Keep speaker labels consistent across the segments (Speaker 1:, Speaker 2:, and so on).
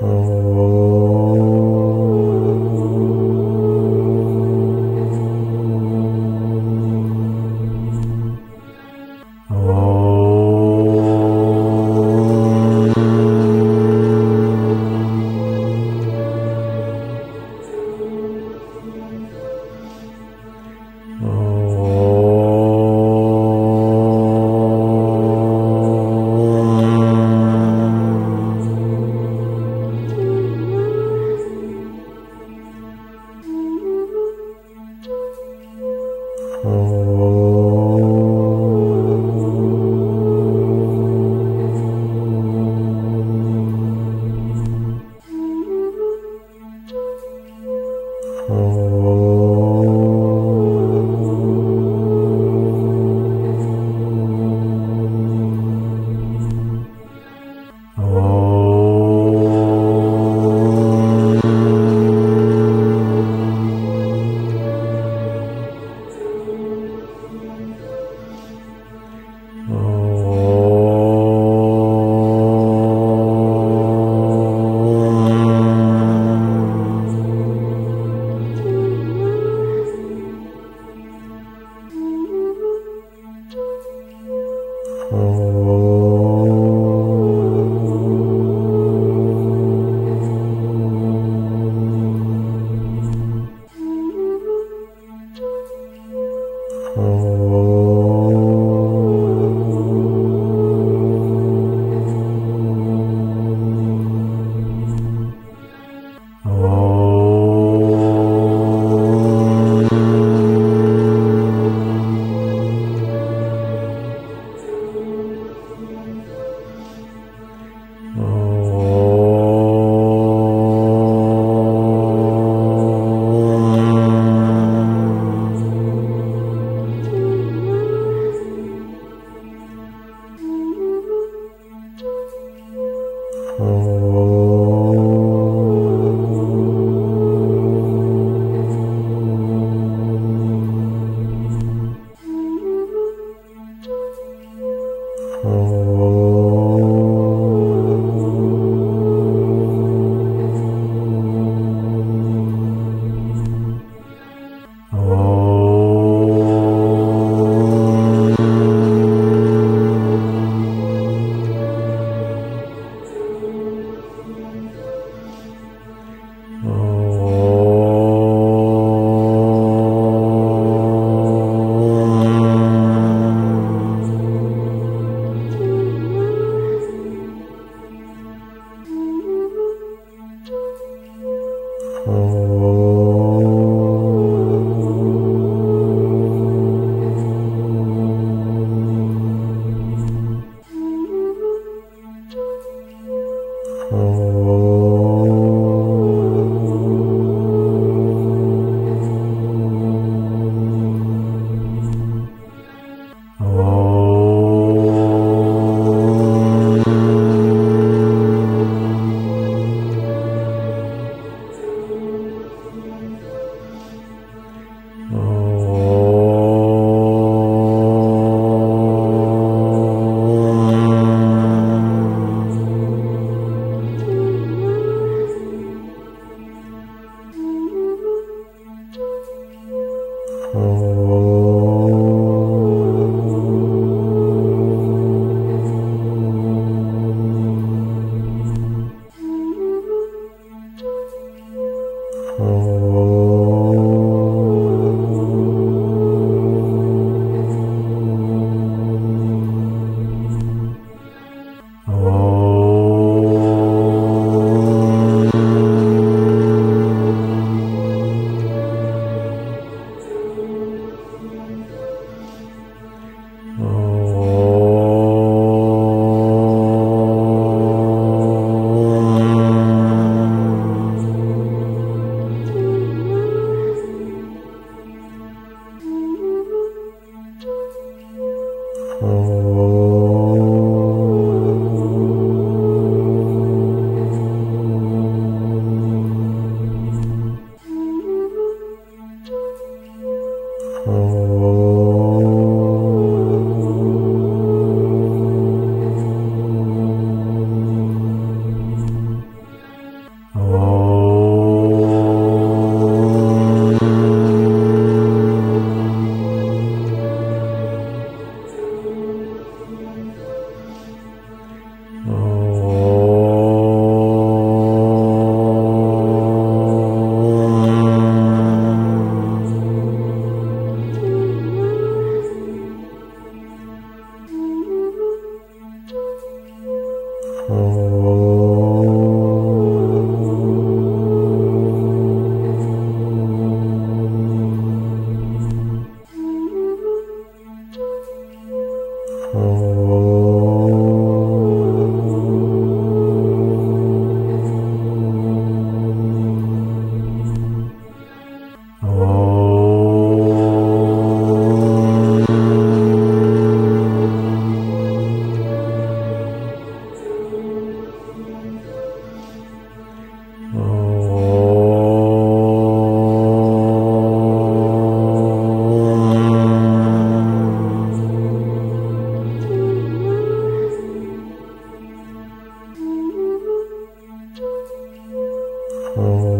Speaker 1: Oh. Oh. Oh.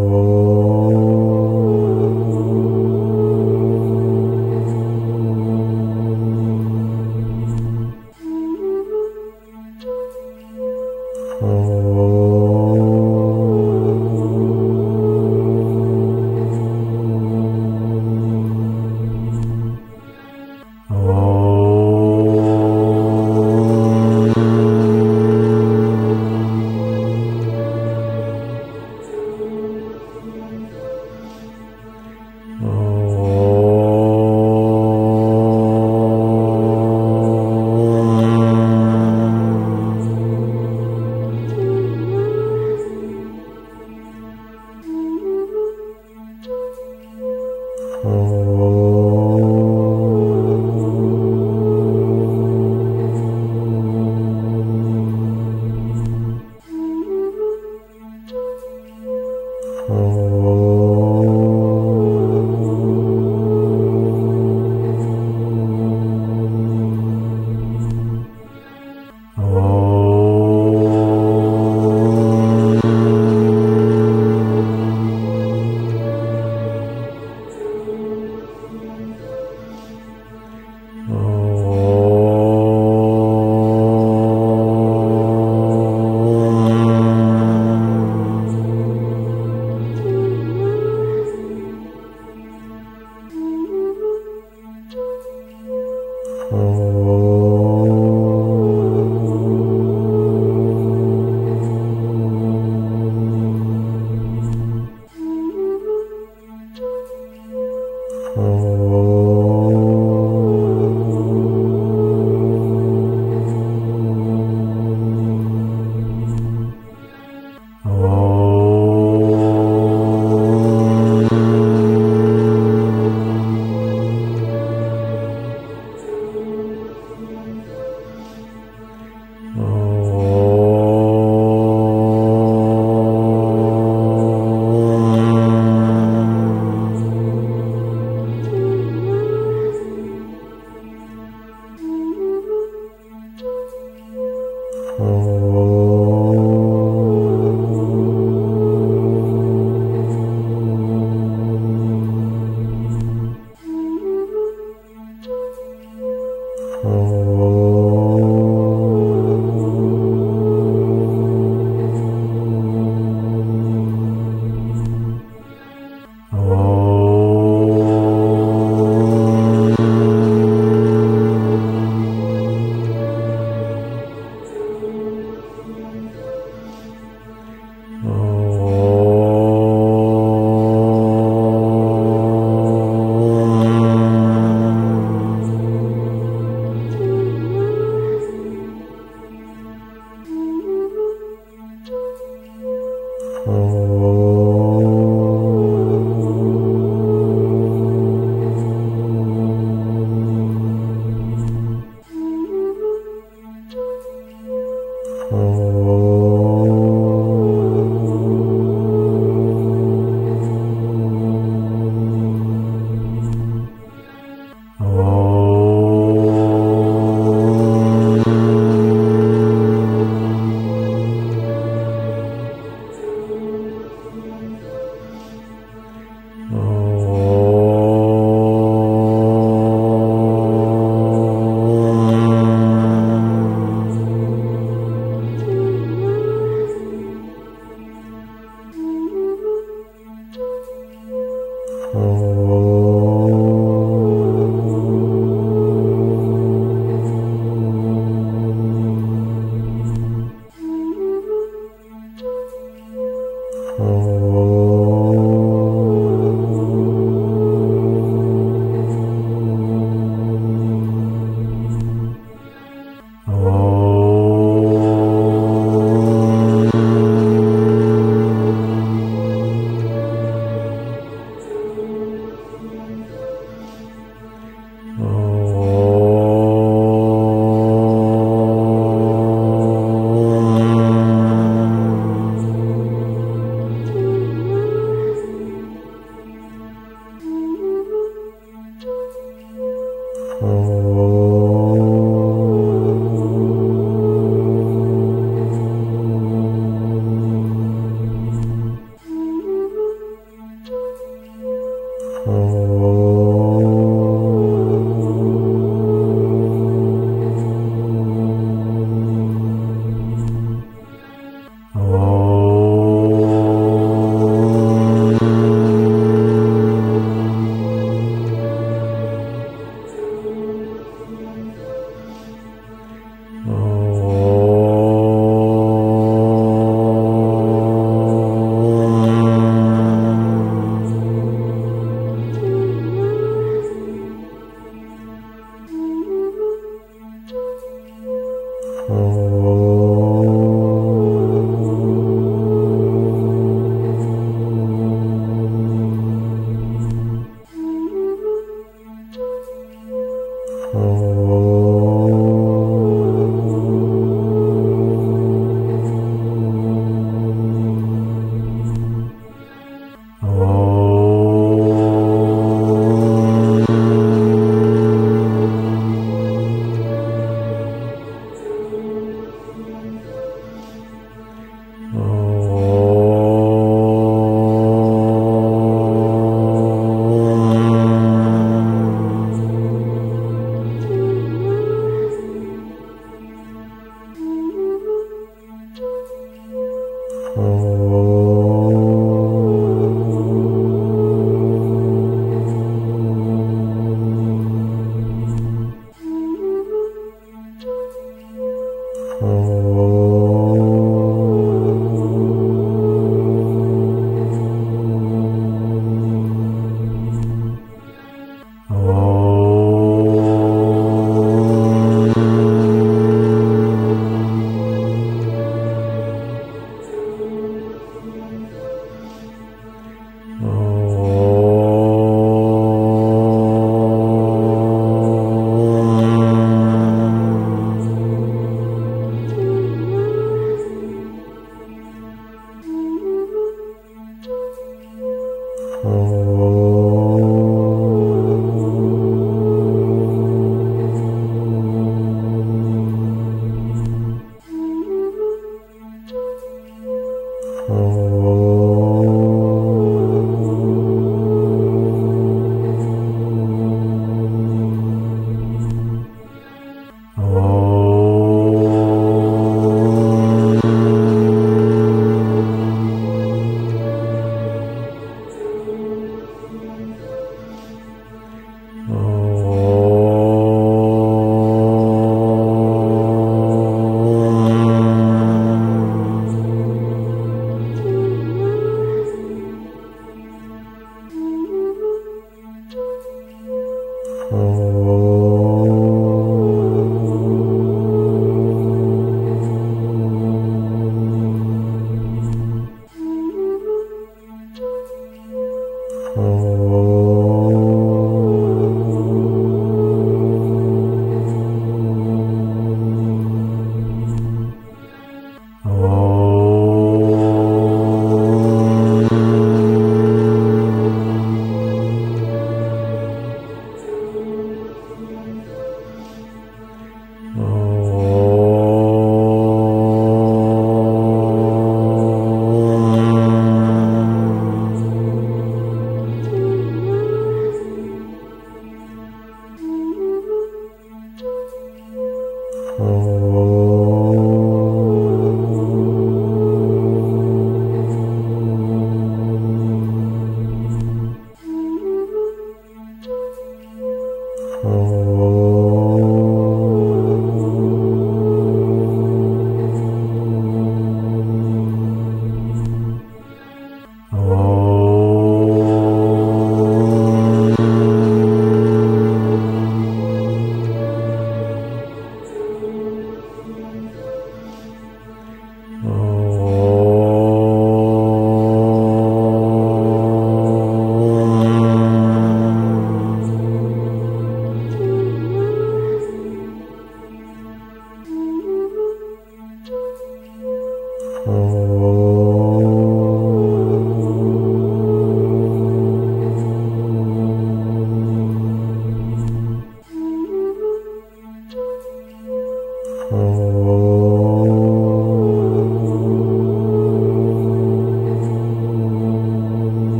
Speaker 1: Oh.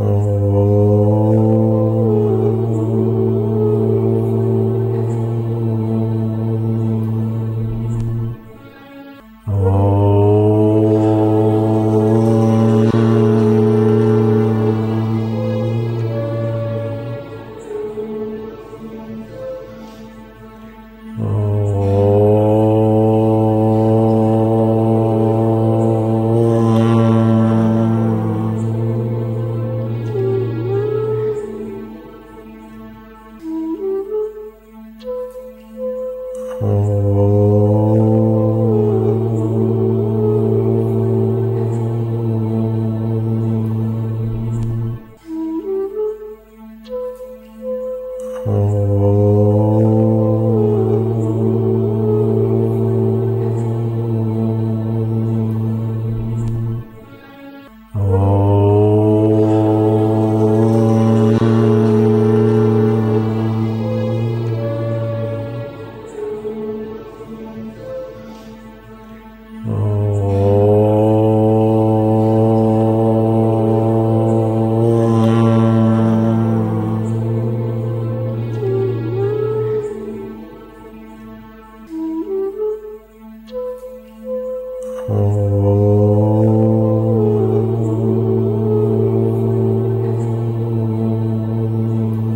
Speaker 1: Oh. Oh.